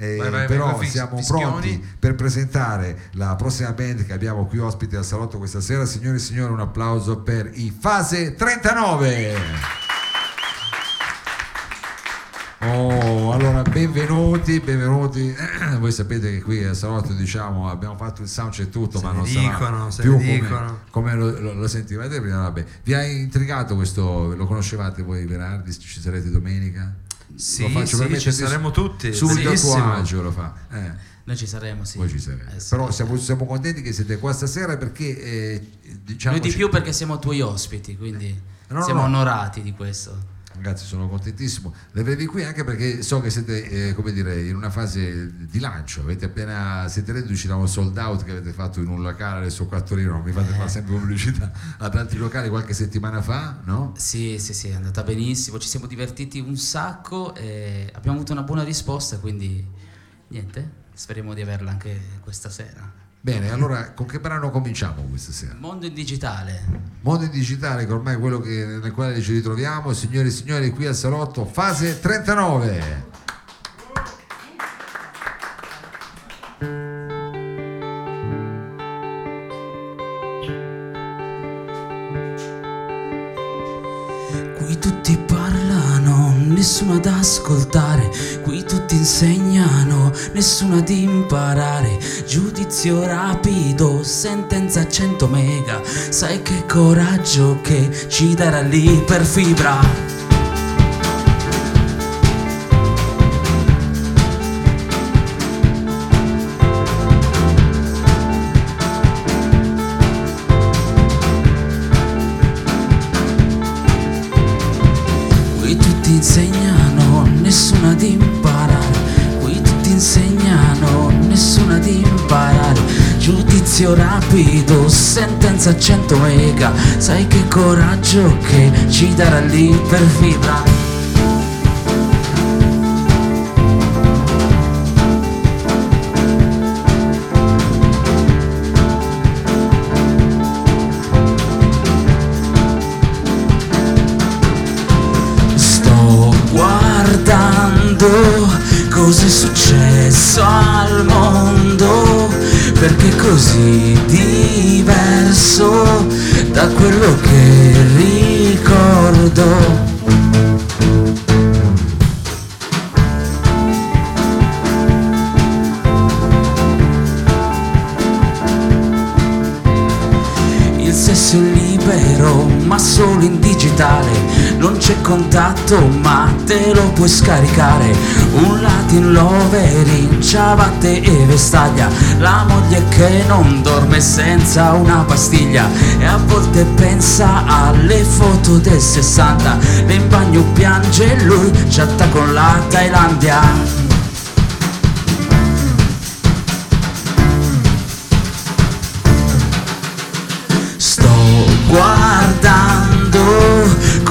eh, Vai, vai, però vai, siamo fischioni. pronti per presentare la prossima band che abbiamo qui ospite al salotto questa sera. Signore e signori, un applauso per i Fase 39. Oh, allora benvenuti, benvenuti. Voi sapete che qui al salotto diciamo abbiamo fatto il sound e tutto, Se ma non dicono, sarà più come, come lo, lo- lo sentivate prima. Vabbè. Vi ha intrigato questo, lo conoscevate voi Berardi? Ci sarete domenica? Sì, Lo faccio sì, per ci saremo tutti. Subito a tuo agio lo fa. Eh. Noi ci saremo, sì. Voi ci sarete. Eh, sì. Però siamo, siamo contenti che siete qua stasera perché eh, diciamo Noi di più perché siamo tuoi ospiti, quindi No, no, siamo no. onorati di questo. Ragazzi, sono contentissimo di avervi qui anche perché so che siete, eh, come dire, in una fase di lancio. Avete appena, siete reduci da un sold out che avete fatto in un locale adesso qua a Torino. Non mi fate Eh. fare sempre pubblicità ad altri locali qualche settimana fa, no? Sì, sì, sì, è andata benissimo, ci siamo divertiti un sacco e abbiamo avuto una buona risposta, quindi niente, speriamo di averla anche questa sera. Bene, allora con che brano cominciamo questa sera? Mondo in digitale. Mondo in digitale, che ormai è quello che- nel quale ci ritroviamo, signore e signori, qui al salotto, fase 39. Qui tutti parlano, nessuno ad ascoltare. Qui tutti insegnano, nessuno ad imparare. Giudizio rapido, sentenza a 100 mega. Sai che coraggio che ci darà lì per fibra. Rapido, sentenza a 100 mega. Sai che coraggio che ci darà lì per fibra. Sto guardando cosa è successo perché così diverso da quello che ricordo. Contatto, ma te lo puoi scaricare. Un Latin lover in ciabatte e vestaglia. La moglie che non dorme senza una pastiglia. E a volte pensa alle foto del 60. Lei in bagno piange e lui chatta con la Thailandia.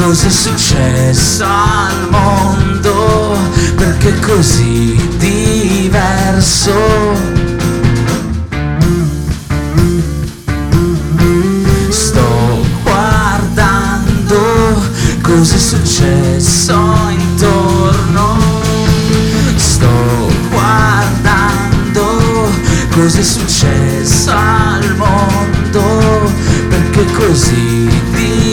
Cosa è successo al mondo, perché è così diverso. Sto guardando cosa è successo intorno. Sto guardando cosa è successo al mondo perché è così diverso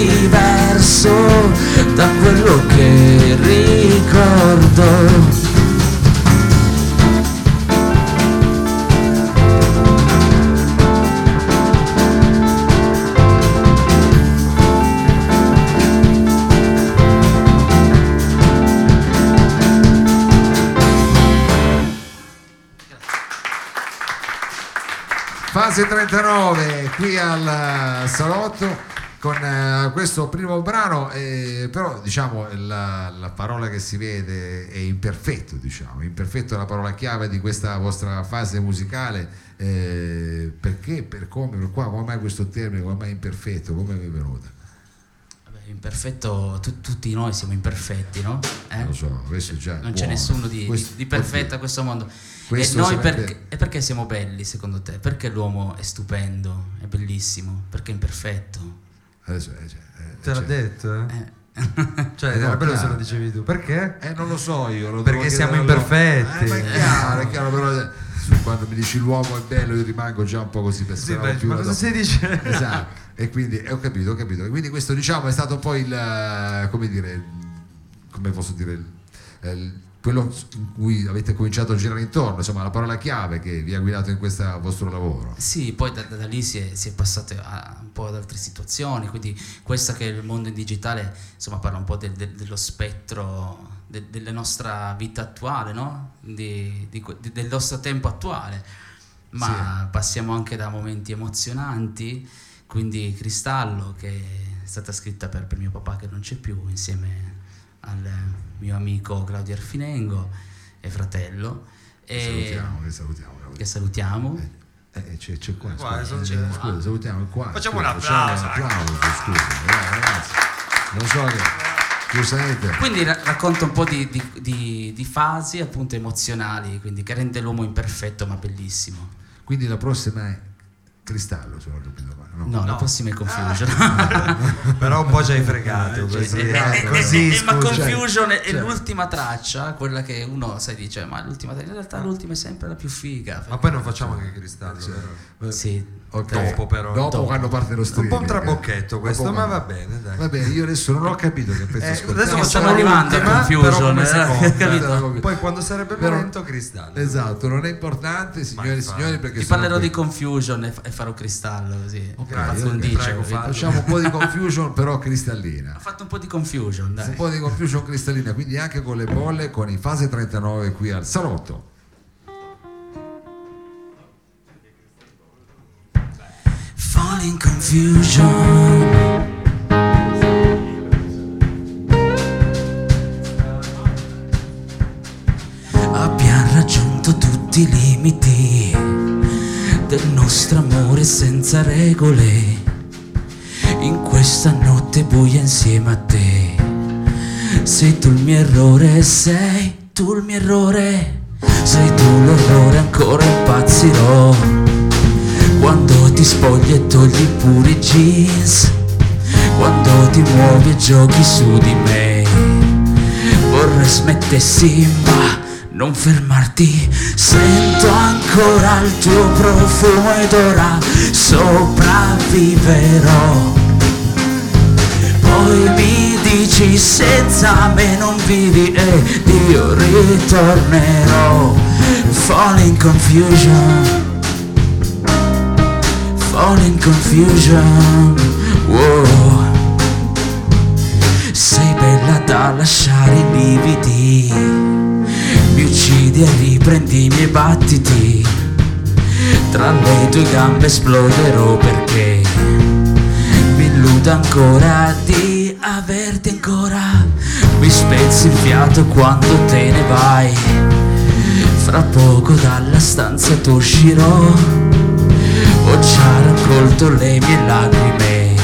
da quello che ricordo. Fase 39 qui al salotto con eh, questo primo brano, eh, però diciamo la, la parola che si vede è imperfetto, diciamo, imperfetto è la parola chiave di questa vostra fase musicale, eh, perché, per come, per qua, come mai questo termine, come mai imperfetto, come vi è venuta? Vabbè, imperfetto, tu- tutti noi siamo imperfetti, no? Eh? Non lo so, questo è già Non c'è buono. nessuno di, Questo- di perfetto a questo mondo. E Questo noi sarebbe- perché, e perché siamo belli secondo te? Perché l'uomo è stupendo, è bellissimo? Perché è imperfetto? Adesso, eh, cioè, eh, Te l'ha cioè, detto, eh? Eh, Cioè, Eh, no, era bello se lo dicevi tu. Perché? Eh, non lo so io. Lo Perché devo siamo loro. imperfetti. Eh, ma è chiaro, è chiaro, però quando mi dici l'uomo è bello io rimango già un po' così per Sì, beh, più ma cosa stai dicendo? Esatto, e quindi eh, ho capito, ho capito. Quindi questo diciamo è stato un po' il, eh, come dire, come posso dire, il- eh, il- quello in cui avete cominciato a girare intorno, insomma la parola chiave che vi ha guidato in questo vostro lavoro. Sì, poi da, da lì si è, si è passato a un po' ad altre situazioni, quindi questa che è il mondo in digitale, insomma parla un po' del- del- dello spettro de- della nostra vita attuale, no? Di- di di- del nostro tempo attuale, ma passiamo anche da momenti emozionanti, quindi Cristallo che è stata scritta per, per mio papà che non c'è più, insieme al mio amico Claudio Arfinengo e fratello. E salutiamo, che salutiamo. che salutiamo. Eh, c'è, c'è qua, Qua, scusa, c'è c'è- qua. scusa, salutiamo qua. Facciamo scusa, un applauso, un applauso, scusa, eh, ragazzi. Non so che Quindi ra- racconta un po' di, di- di- di fasi appunto emozionali, quindi che rende l'uomo imperfetto ma bellissimo. quindi la prossima è Cristallo, se non ho capito male, no? No, la prossima è Confusion. Però un po' ci hai fregato. Eh, ci hai così, fregato, eh, eh, così, Eh, ma scusa. Confusion è, è cioè- l'ultima traccia, quella che uno sai dice, ma l'ultima in realtà l'ultima è sempre la più figa. Ma poi non facciamo anche cristallo. vero? Eh, Sì. Ok. Dopo, però. Dopo, Dopo. quando parte lo Un streaming. po' un trabocchetto eh. questo, Dopo ma va bene, dai. Va bene, io adesso non ho capito che pezzo Eh, adesso Stanno facciamo arrivando a l'ultima, Confusion, però come eh, seconda. Poi quando sarebbe Però- momento cristallo. Esatto, non è importante, signori e signori, perché Ti parlerò qui. di Confusion e, fa- e farò Cristallo così. Ok, Faccio un dice, prego. Facciamo un po' di confusion, però cristallina. Ho fatto un po' di Confusion, dai. Un po' di confusion cristallina, quindi anche con le bolle, con i fase 39 qui al salotto. Falling confusion. Abbiamo raggiunto tutti i limiti del nostro amore senza regole. In questa notte buia insieme a te. Sei tu il mio errore, sei tu il mio errore. Sei tu l'errore, ancora impazzirò. Quando ti spogli e togli pure i jeans. Quando ti muovi e giochi su di me. Vorrei smettessi ma non fermarti. Sento ancora il tuo profumo ed ora sopravviverò. Poi mi dici senza me non vivi ed io ritornerò. Fall in confusion Fall in confusion. Wow. Sei bella da lasciare i lividi. Mi uccidi e riprendi i miei battiti. Tra le tue gambe esploderò perché Mi illudo ancora di averti ancora. Mi spezzi il fiato quando te ne vai. Fra poco dalla stanza tu uscirò ho già raccolto le mie lacrime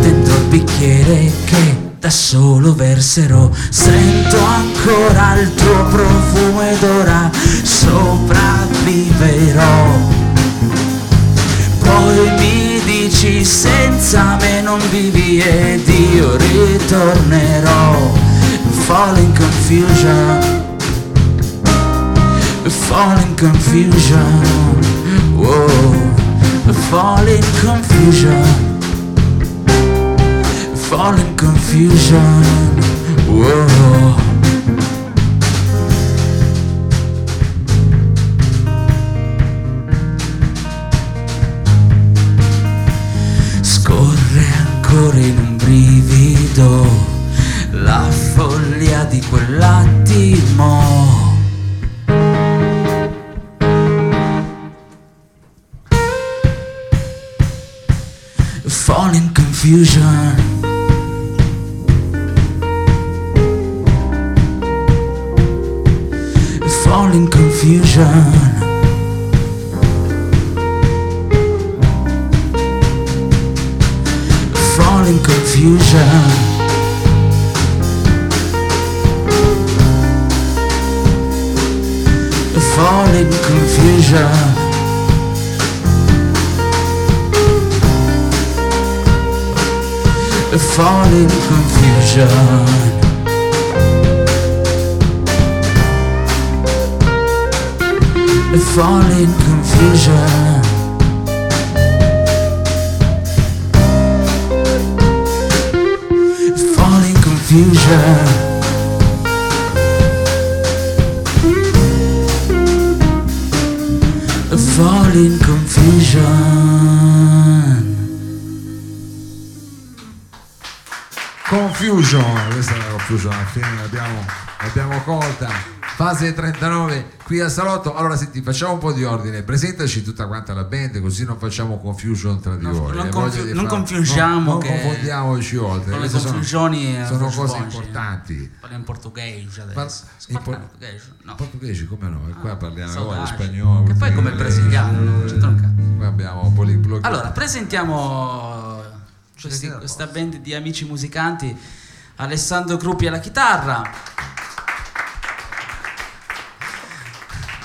dentro il bicchiere che da solo verserò. Sento ancora il tuo profumo ed ora sopravviverò. Poi mi dici senza me non vivi ed io ritornerò. Fall in confusion. Fall in confusion. Whoa. Fall in confusion. Fall in confusion. Whoa. Scorre ancora in un brivido la follia di quell'attimo. Confusion. Fall in confusion. Fall in confusion. Fall in confusion. A fall in confusion. A fall in confusion. A fall in confusion. A fall in confusion. Confusion, questa è la confusion, alla fine l'abbiamo, l'abbiamo colta. Fase 39 qui a Salotto. Allora senti, facciamo un po' di ordine, presentaci tutta quanta la band così non facciamo confusion tra di voi. non Hai confu- non confusiamo non, che- confondiamoci oltre. con le sono- confusioni, eh, sono, faccio cose voci. importanti. Parliamo in portoghese adesso. Si in por- portoghese? No. Portoghese come no? E qua Ah, parliamo saudade. ora spagnolo. Che poi come brasiliano, non c'entra un cazzo. Qua abbiamo poliglot. Allora, presentiamo questi- questa band di amici musicanti. Alessandro Gruppi alla chitarra.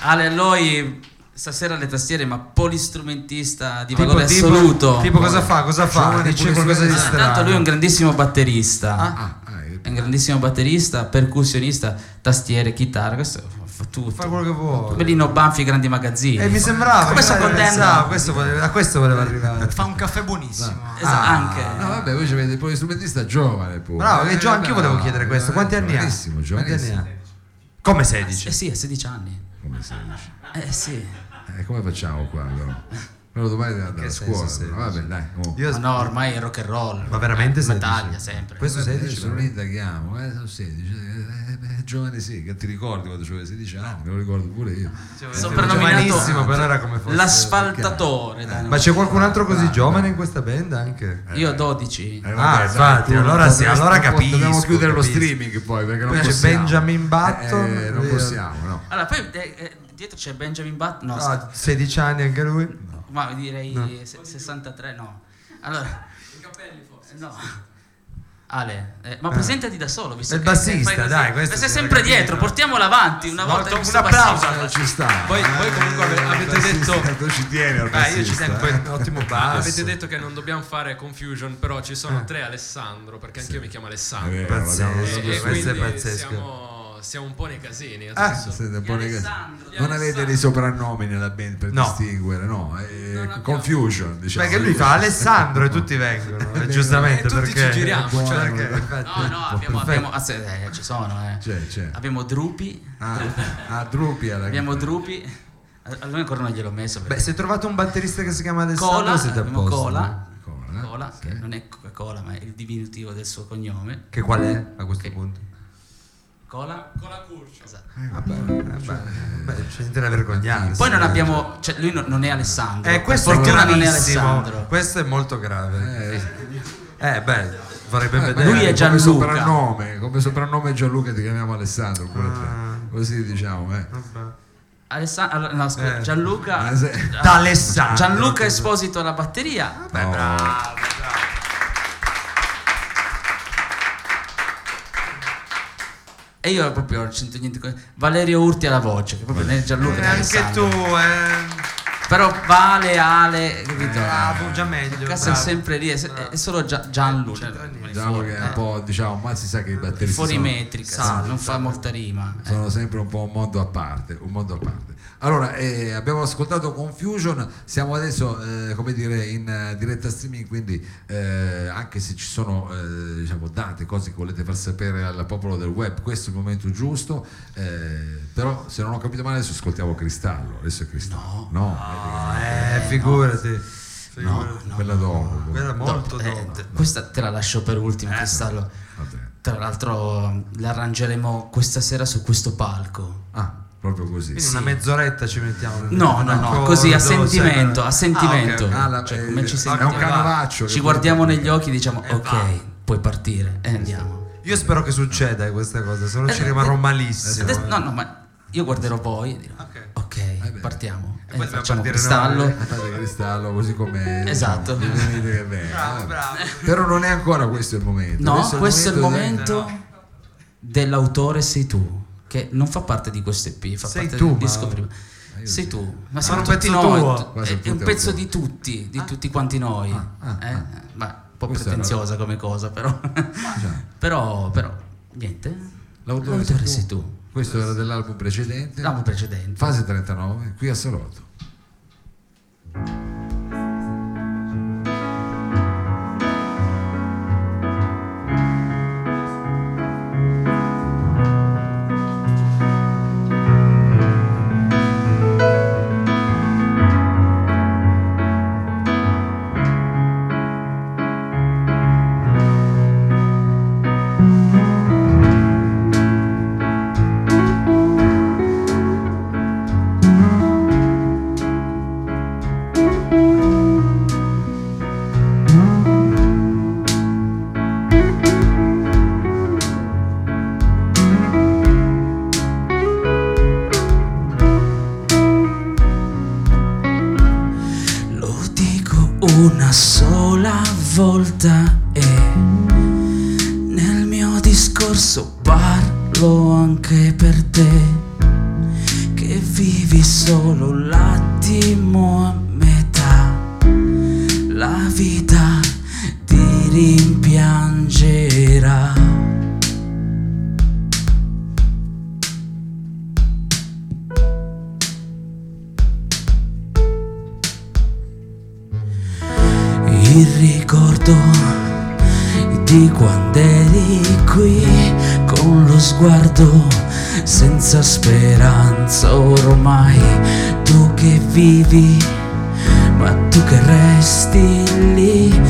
Ale Alloi stasera alle tastiere, ma polistrumentista di valore assoluto. tipo cosa fa? Cosa fa? Dice qualcosa di strano. Intanto lui è un grandissimo batterista. Ah, ah, È un grandissimo batterista, percussionista, tastiere, chitarra, questo tutto. Fa quello che vuole. Bellino Banfi, grandi magazzini. E mi sembrava. Come sto contento? questo voleva- a questo voleva arrivare. Fa un caffè buonissimo. Esatto, Ah, anche. No, vabbè, voi ci avete il polistrumentista giovane pure. Bravo, che Gio, anch'io volevo chiedere questo. Quanti anni ha? Giovanissimo, Quanti anni ha? Come Eh 16? sì, a 16 anni. Come si dice? Eh sì. Eh, come facciamo qua allora? Però domani devo andare Che a senso scuola. sei? Vabbè, dai. oh. Io Ma no, ormai è rock and roll. Ma veramente Eh, 16? Battaglia sempre. Questo Vabbè, 16? adesso non indaghiamo, eh, sono 16. Eh, eh, giovane sì, che ti ricordi quando avevo 16 anni, me lo ricordo pure io. Soprannominato Giovanissimo, però era come fosse. l'asfaltatore. dai, Ma c'è qualcun altro così giovane in questa band anche? Io 12. Eh, Ah, infatti, allora sì, allora capisco, Dobbiamo chiudere lo streaming poi perché non Poi c'è possiamo. Benjamin Button, Eh, non possiamo, no. Allora, poi dietro c'è Benjamin Button. No, Ah, 16 anni anche lui? Ma direi se- 63, no. Allora, i capelli forse. No. Ale, eh, ma presentati da solo, visto È il che bassista, dai, questo sei sempre dietro, portiamolo avanti una volta Molto- che un applauso. Eh, ci sta. Poi- poi comunque ave- Eh, avete detto- tu ci tieni al Beh, io ci tengo, eh. Un ottimo basso. Avete detto che non dobbiamo fare confusion, però ci sono tre Alessandro, perché anch'io mi chiamo È Alessandro. vero, l'abbiamo Pazzesco. E, saputo. e questo è quindi pazzesco. siamo, siamo un po' nei casini Ah, siete un po' nei casi. Alessandro, di Non avete dei soprannomi nella band per No. distinguere, no? eh, abbiamo. confusion, diciamo. Perché lui fa Alessandro e tutti vengono, e giustamente E tutti perché ci giriamo, Buono, cioè, perché, eh. No, no, abbiamo, abbiamo ah, se- eh, ci sono, eh. C'è, c'è. Abbiamo Drupi, Ah, ah Drupi alla abbiamo Drupi. A lui ancora non gliel'ho messo Beh, se trovate un batterista che si chiama Alessandro Cola, siete a abbiamo posto. Cola, Cola, Cola, sì. che non è Coca-Cola, ma è il diminutivo del suo cognome. Che qual è a questo Che- punto? Cola? Con la curcia. Esatto. Vabbè, beh, c'è niente da vergognarsi. Poi non abbiamo, cioè lui non- non è Alessandro. Eh, questo per è fortuna non è. Alessandro. Questo è molto grave. Eh, Eh, beh, vorrei ben eh, vedere. lui è come Gianluca. soprannome, come soprannome Gianluca ti chiamiamo Alessandro. Ah. Così diciamo, eh. Vabbè. Alessa- allora, no, scusa, Eh. Gianluca. Ah, se- D'Alessandro. Gianluca Esposito alla batteria. Beh, No. bravo, E io proprio non c'entro niente con Valerio Urti alla voce, che proprio né Gianluca Eh, né anche tu, eh. Però Vale, Ale, capito? Bravo, già meglio. Cazzo è sempre lì, è, se- è solo Gia- Gianluca. Diciamo che è un po', diciamo, ma si sa che i batteristi Fuori sono, metrica, Salta. non fa molta rima. eh. sono sempre un po' un mondo a parte, un mondo a parte. Allora, eh, abbiamo ascoltato Confusion, siamo adesso eh, come dire in eh, diretta streaming, quindi eh, anche se ci sono eh, diciamo, tante cose che volete far sapere al popolo del web, questo è il momento giusto, eh, però se non ho capito male adesso ascoltiamo Cristallo, adesso è Cristallo. No, No, eh, figurati. Figurati. quella dopo. Quella molto dopo. questa te la lascio per ultimo, Cristallo. Vabbè. Tra l'altro l'arrangeremo questa sera su questo palco. Ah, proprio così. Quindi una mezz'oretta ci mettiamo. No, no, no, così a sempre. sentimento, a sentimento. Ah, ok. Ah, la- Cioè, eh, come ci è sentiamo? un canovaccio. Ci guardiamo poi- negli occhi e diciamo Eh, ok, va. puoi partire e andiamo. Io spero che succeda eh, questa cosa, se no ci Eh, rimarrò eh, malissimo. Adesso- no, no, ma io guarderò voi e dirò Ok. ok, partiamo. E poi facciamo cristallo. noi. Eh, fate cristallo così come Esatto. diciamo, venga. Bravo, Eh, bravo. Però non è ancora questo il momento. No, questo è il del- momento dell'autore sei tu, che non fa parte di questo EP, fa Sei parte tu, del ma- disco prima. Sei tu, ma siamo un tutti pezzo noi, tuo. tu- è, è un pezzo di tutti, di tutti quanti noi. ah, eh? ah. Ma po' Questa pretenziosa come cosa, però. però, però, niente. L'autore, L'autore sei sei tu. Questo era dell'album precedente. L'anno precedente. Fase 39, qui a Salotto. Discorso parlo anche per te che vivi solo un attimo a metà. La vita ti rimpiangerà. Il ricordo di quando eri qui con lo sguardo senza speranza. Ormai tu che vivi ma tu che resti lì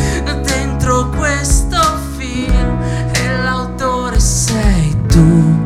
dentro questo film e l'autore sei tu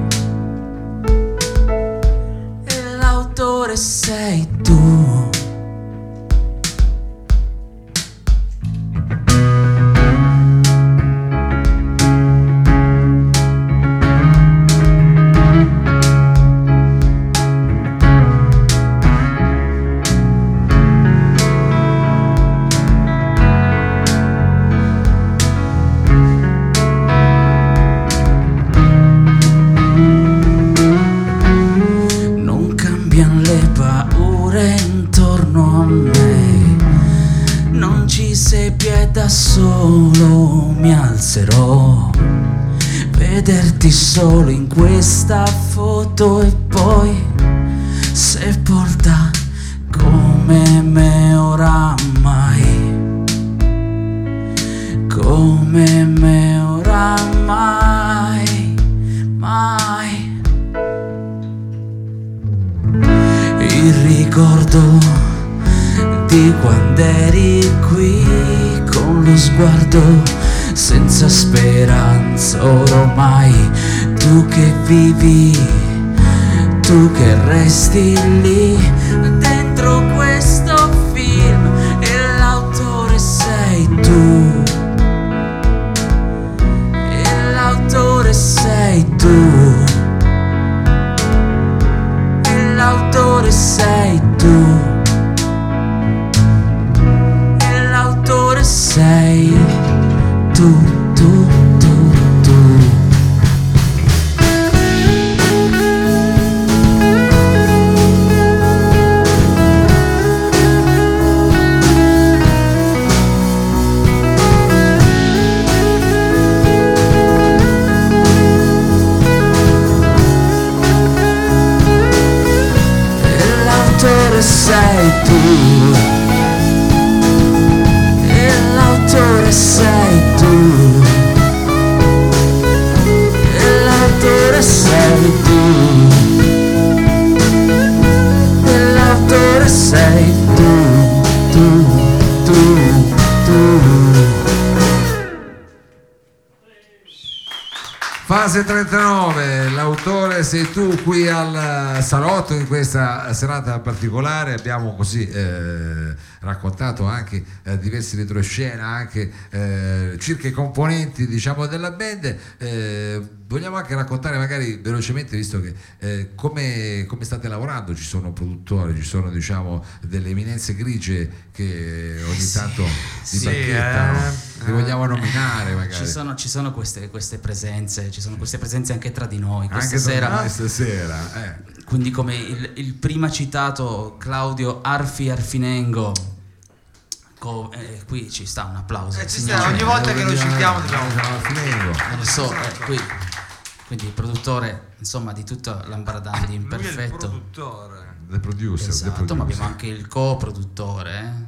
solo in questa foto vivi tu che resti lì Fase 39, l'autore sei tu qui al salotto in questa serata particolare, abbiamo così eh, raccontato anche eh, diversi retroscena, anche eh, circa i componenti diciamo della band, Eh, vogliamo anche raccontare magari velocemente, visto che eh, come, come state lavorando, ci sono produttori, ci sono diciamo delle eminenze grigie che ogni tanto si Sì, bacchettano, eh, che vogliamo nominare magari. Ci sono, ci sono queste, queste presenze, ci sono queste presenze anche tra di noi. Questa anche sera, noi stasera. Eh. quindi come il, il prima citato Claudio Arfi Arfinengo, co- eh, qui ci sta un applauso. Eh, sta, ogni volta che lo citiamo finendo. Non lo so, eh, qui, quindi il produttore insomma di tutta l'ambradana di Lui è il Imperfetto. produttore. The producer, the Esatto, producer. ma abbiamo anche il co-produttore eh,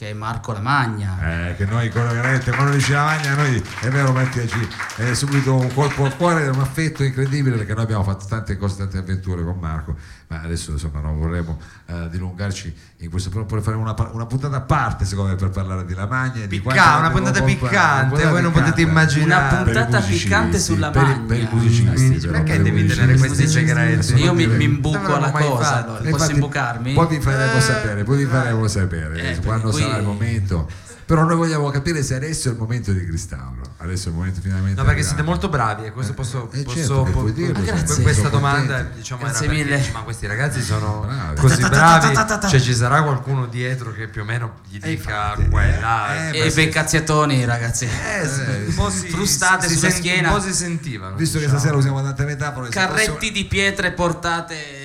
che è Marco Lamagna. Eh, che noi con veramente quando dice la magna noi è vero metterci eh, subito un colpo al cuore un affetto incredibile perché noi abbiamo fatto tante cose tante avventure con Marco ma adesso insomma non vorremmo eh, dilungarci in questo però poi faremo una, una puntata a parte secondo me per parlare di Lamagna e di Picca- una puntata piccante, Una puntata voi non potete immaginare. Una puntata piccante sulla magna. per i musicisti però, Perché devi tenere questi segreti? Io mi, mi imbuco alla cosa, posso infatti, imbucarmi? Poi vi faremo Eh, sapere, poi vi faremo sapere Eh, quando perché sarà il momento. Però noi vogliamo capire se adesso è il momento di Cristallo. Adesso è il momento finalmente. No, perché siete molto bravi e questo posso, Eh, posso certo che po- puoi dirlo, grazie. questa contento. domanda diciamo Grazie era perché mille. dici, ma questi ragazzi sono Bravi. così bravi cioè ci sarà qualcuno dietro che più o meno gli Eh, dica infatti, quella eh, eh, E beh, bei cazziatoni ragazzi. eh, sì, eh, un po' si- frustate si sulla sent- schiena. un po' si sentivano Visto che diciamo. stasera usiamo tante metafore, Carretti posso- di pietre portate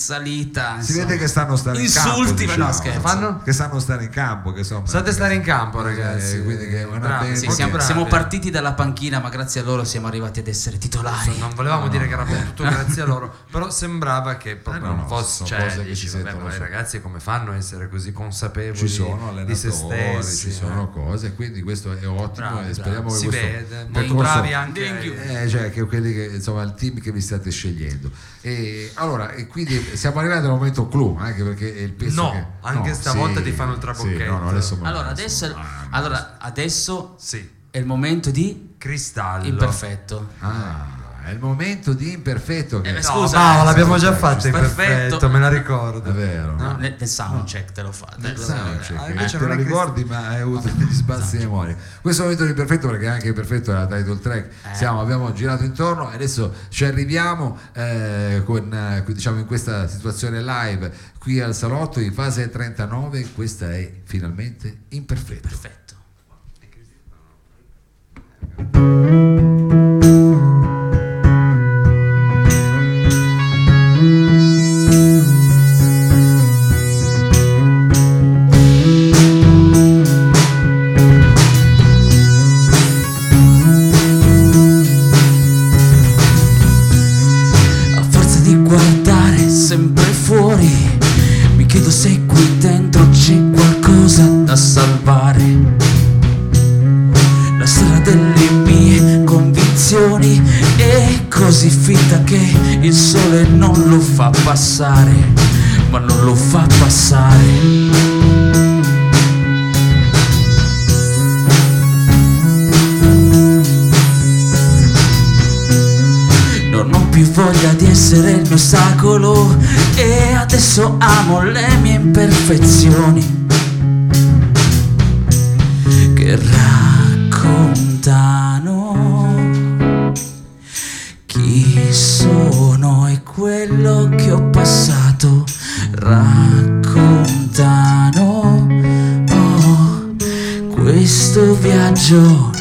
salita. si insomma. vede che stanno stare in campo. Insulti, ma no, diciamo. scherzo. Fanno? Che sanno stare in campo. Che insomma, State stare in campo, Eh, ragazzi. quindi che Bravi. Sì, siamo, bravi. siamo partiti dalla panchina, ma grazie a loro siamo arrivati ad essere titolari. non volevamo dire che era tutto grazie a loro, però sembrava che proprio Eh, no, non no, fosse, cioè, cose che dici, vabbè, sentono ma i ragazzi come fanno a essere così consapevoli Ci sono di se stessi? ci sono cose, quindi questo è ottimo Bravi, e speriamo che si vede, molto bravi anche Eh, cioè che quelli che insomma il team che vi state scegliendo e allora e quindi siamo arrivati al momento clou anche perché è il peso No, che anche stavolta ti fanno il trabocchetto. sì, no, no, adesso lo- Allora adesso, ah, allora, adesso Sì, è il momento di cristallo. imperfetto. ah, è il momento di imperfetto che Eh, No, scusa, Paolo, eh, l'abbiamo già fatto in perfetto. me la ricordo. è vero No, nel, nel soundcheck te lo fate. Nel soundcheck, Ah, eh, te lo ricordi ma hai avuto degli sbalzi di memoria questo è il momento di perfetto perché anche il perfetto è la title track Eh. Siamo- abbiamo girato intorno e adesso ci arriviamo eh, con, eh, diciamo in questa situazione live qui al salotto in fase 39 questa è finalmente imperfetto Perfetto. Adesso amo le mie imperfezioni che raccontano chi sono e quello che ho passato. Raccontano oh, questo viaggio.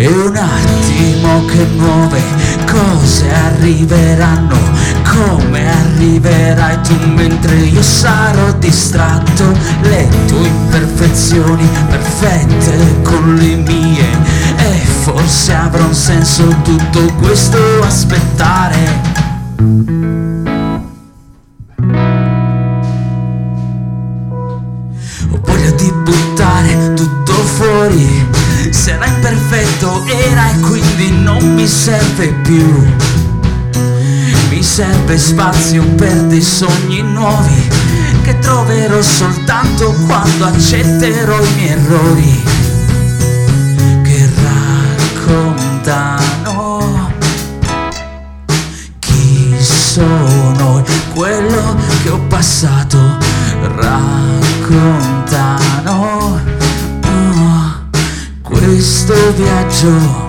E un attimo che nuove cose arriveranno, come arriverai tu mentre io sarò distratto, le tue imperfezioni perfette con le mie, e forse avrà un senso tutto questo aspettare. Di buttare tutto fuori Sarà imperfetto era e quindi non mi serve più. Mi serve spazio per dei sogni nuovi Che troverò soltanto quando accetterò i miei errori Che raccontano chi sono. Quello che ho passato raccontano questo viaggio.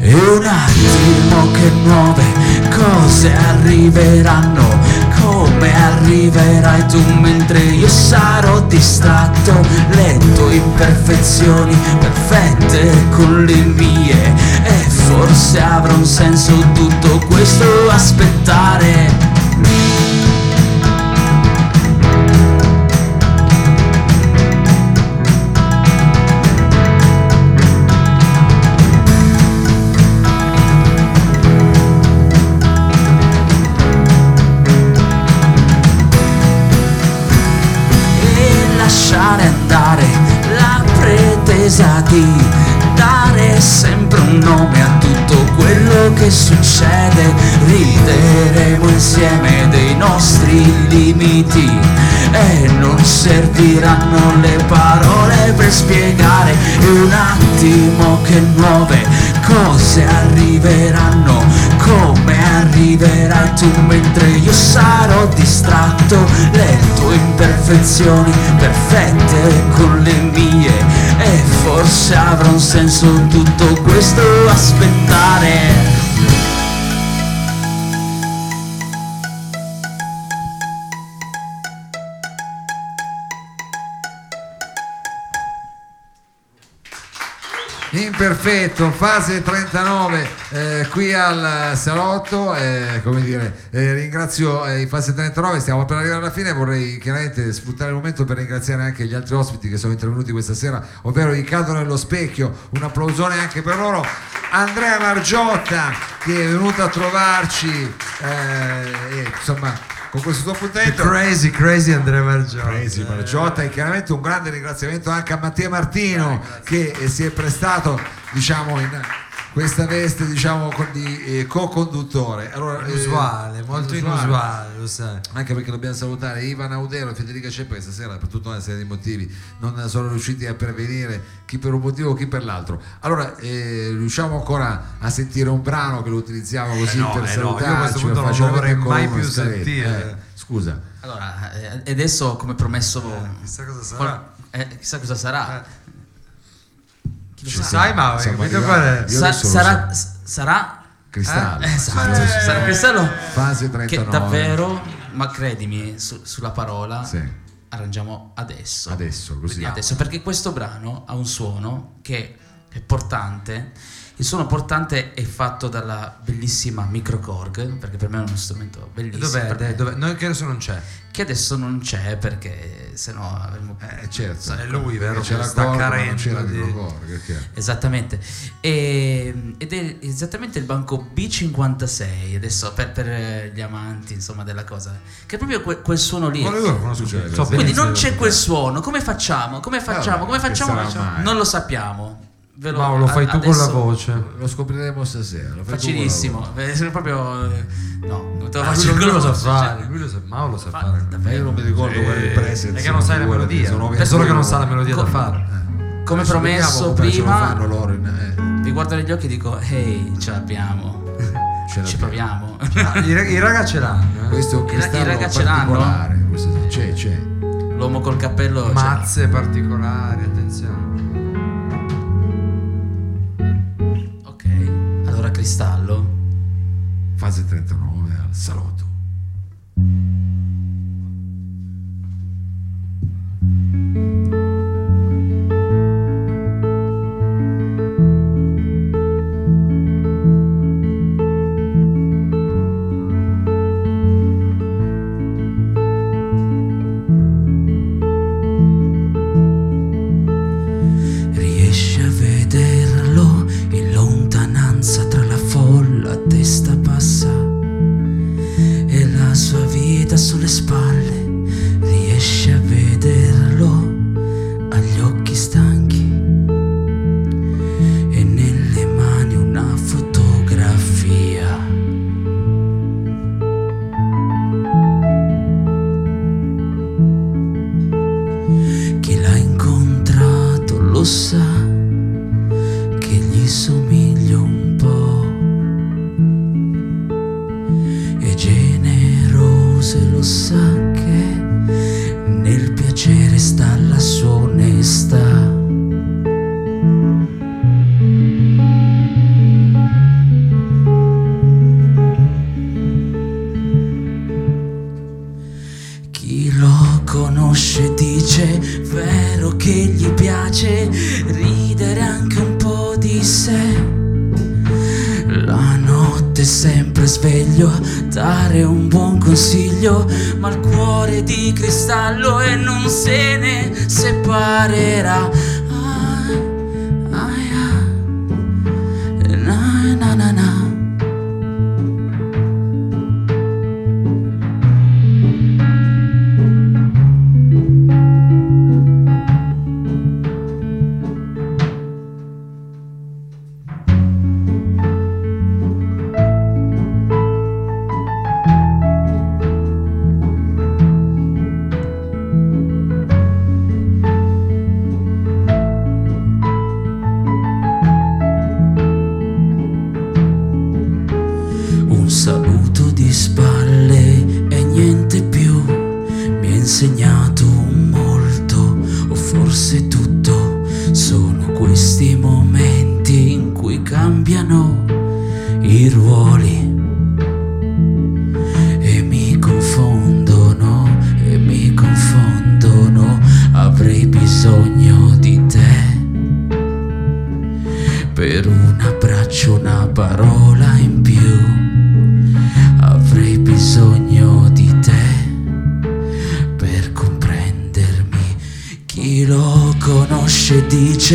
E un attimo che nuove cose arriveranno. Come arriverai tu mentre io sarò distratto le tue imperfezioni perfette con le mie. E forse avrà un senso tutto questo aspettare che succede, rideremo insieme dei nostri limiti e non serviranno le parole per spiegare un attimo che nuove cose arriveranno come arriverai tu mentre io sarò distratto le tue imperfezioni perfette con le mie e forse avrà un senso tutto questo aspettare Imperfetto, fase 39 eh, qui al salotto, eh, come dire, eh, ringrazio eh, in fase 39, stiamo per arrivare alla fine, vorrei chiaramente sfruttare il momento per ringraziare anche gli altri ospiti che sono intervenuti questa sera, ovvero Cadono nello Specchio, un applausone anche per loro, Andrea Margiotta che è venuto a trovarci, eh, insomma con questo suo appuntamento. Crazy, crazy Andrea Margiotta. Crazy Margiotta e chiaramente un grande ringraziamento anche a Mattia Martino che eh, si è prestato diciamo in questa veste diciamo di eh, co-conduttore allora, eh, Inusuale, molto inusuale. inusuale, lo sai. anche perché dobbiamo salutare Ivan Audero e Federica Ceppa che stasera per tutta una serie di motivi non sono riusciti a pervenire chi per un motivo chi per l'altro allora eh, riusciamo ancora a sentire un brano che lo utilizziamo così Eh no, per eh no, io a questo salutarci non lo vorrei mai più scaletta. sentire. Eh, scusa allora eh, e adesso come promesso Chissà cosa qual- sarà. eh, chissà cosa sarà lo Ci sa? Sai, ma Siamo capito qual è? Sa- sarà, s- sarà Cristallo Eh, esatto, sì. sarà Cristiano Fase che 39. davvero, ma credimi, su- sulla parola Sì. arrangiamo adesso. Adesso, così. Adesso, perché questo brano ha un suono che è portante. Il suono portante è fatto dalla bellissima Microcorg, perché per me è uno strumento bellissimo. Dov'è? perché- Dov'è? Noi che adesso non c'è. Che adesso non c'è perché se no avremmo Eh, certo. È lui, vero? C'era sta carendo non c'era di- Microcorg, che? Esattamente, E- ed è esattamente il banco B56 adesso per, per gli amanti insomma della cosa, che è proprio que- quel suono lì. Ma io lo conosco, Succede, so sì. Quindi non c'è quel suono, come facciamo? Come facciamo? Come facciamo? Non lo sappiamo. Ve lo- Mauro, lo fai a- tu con la voce. Lo scopriremo stasera. lo Facilissimo. Eh, sono proprio eh, no, non te lo Ah, faccio lui, con lui la lo sa fare, cioè, lui lo sa, Mauro lo sa fa- fare. Ma io davvero. non mi ricordo qual è il presence. È che non sai la melodia. sono È solo che non sa la melodia da fare. Come Adesso promesso vediamo come ce lo prima fanno loro in- vi guardo negli occhi e dico "Ehi, ce l'abbiamo". eh, ce Ci proviamo. Ah, I, rag- i raga ce l'hanno. eh. Questo è un I ra- i cristallo raga ce l'hanno? C'è, c'è. L'uomo col cappello l'ha. Mazze particolari, attenzione. Cristallo. Fase 39 al salotto. È sempre sveglio dare un buon consiglio, ma il cuore di cristallo e non se ne separerà.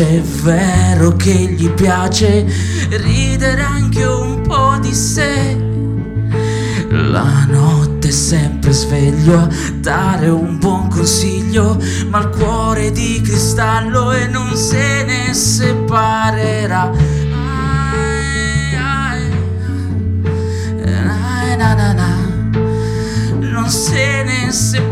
E dice è vero che gli piace ridere anche un po' di sé. La notte è sempre sveglio a dare un buon consiglio, ma il cuore di cristallo e non se ne separerà. Ai, ai, na, na, na. Non se ne separerà.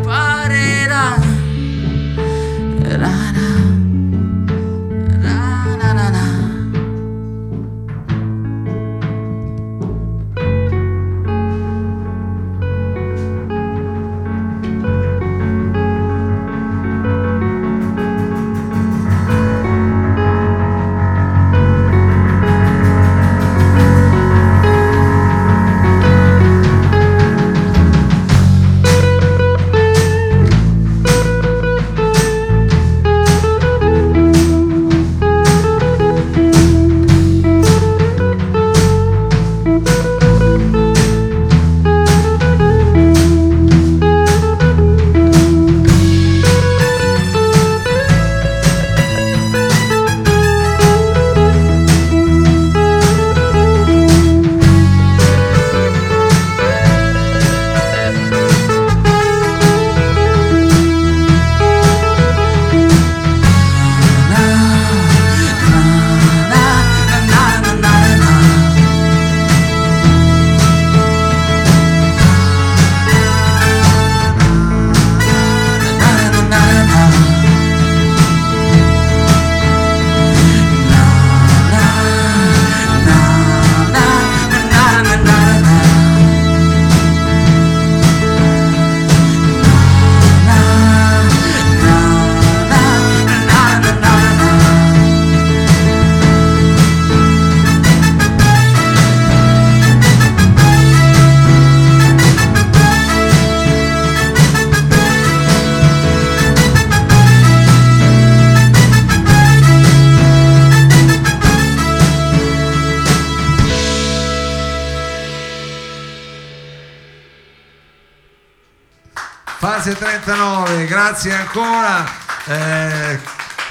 Grazie ancora. Eh,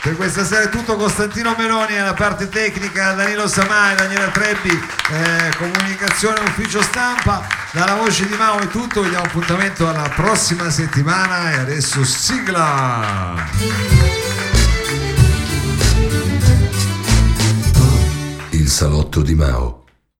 per questa sera è tutto Costantino Meloni alla parte tecnica, Danilo Samai, Daniela Trebbi, eh, comunicazione ufficio stampa, dalla voce di Mao è tutto, vi diamo appuntamento alla prossima settimana e adesso sigla! Il salotto di Mao.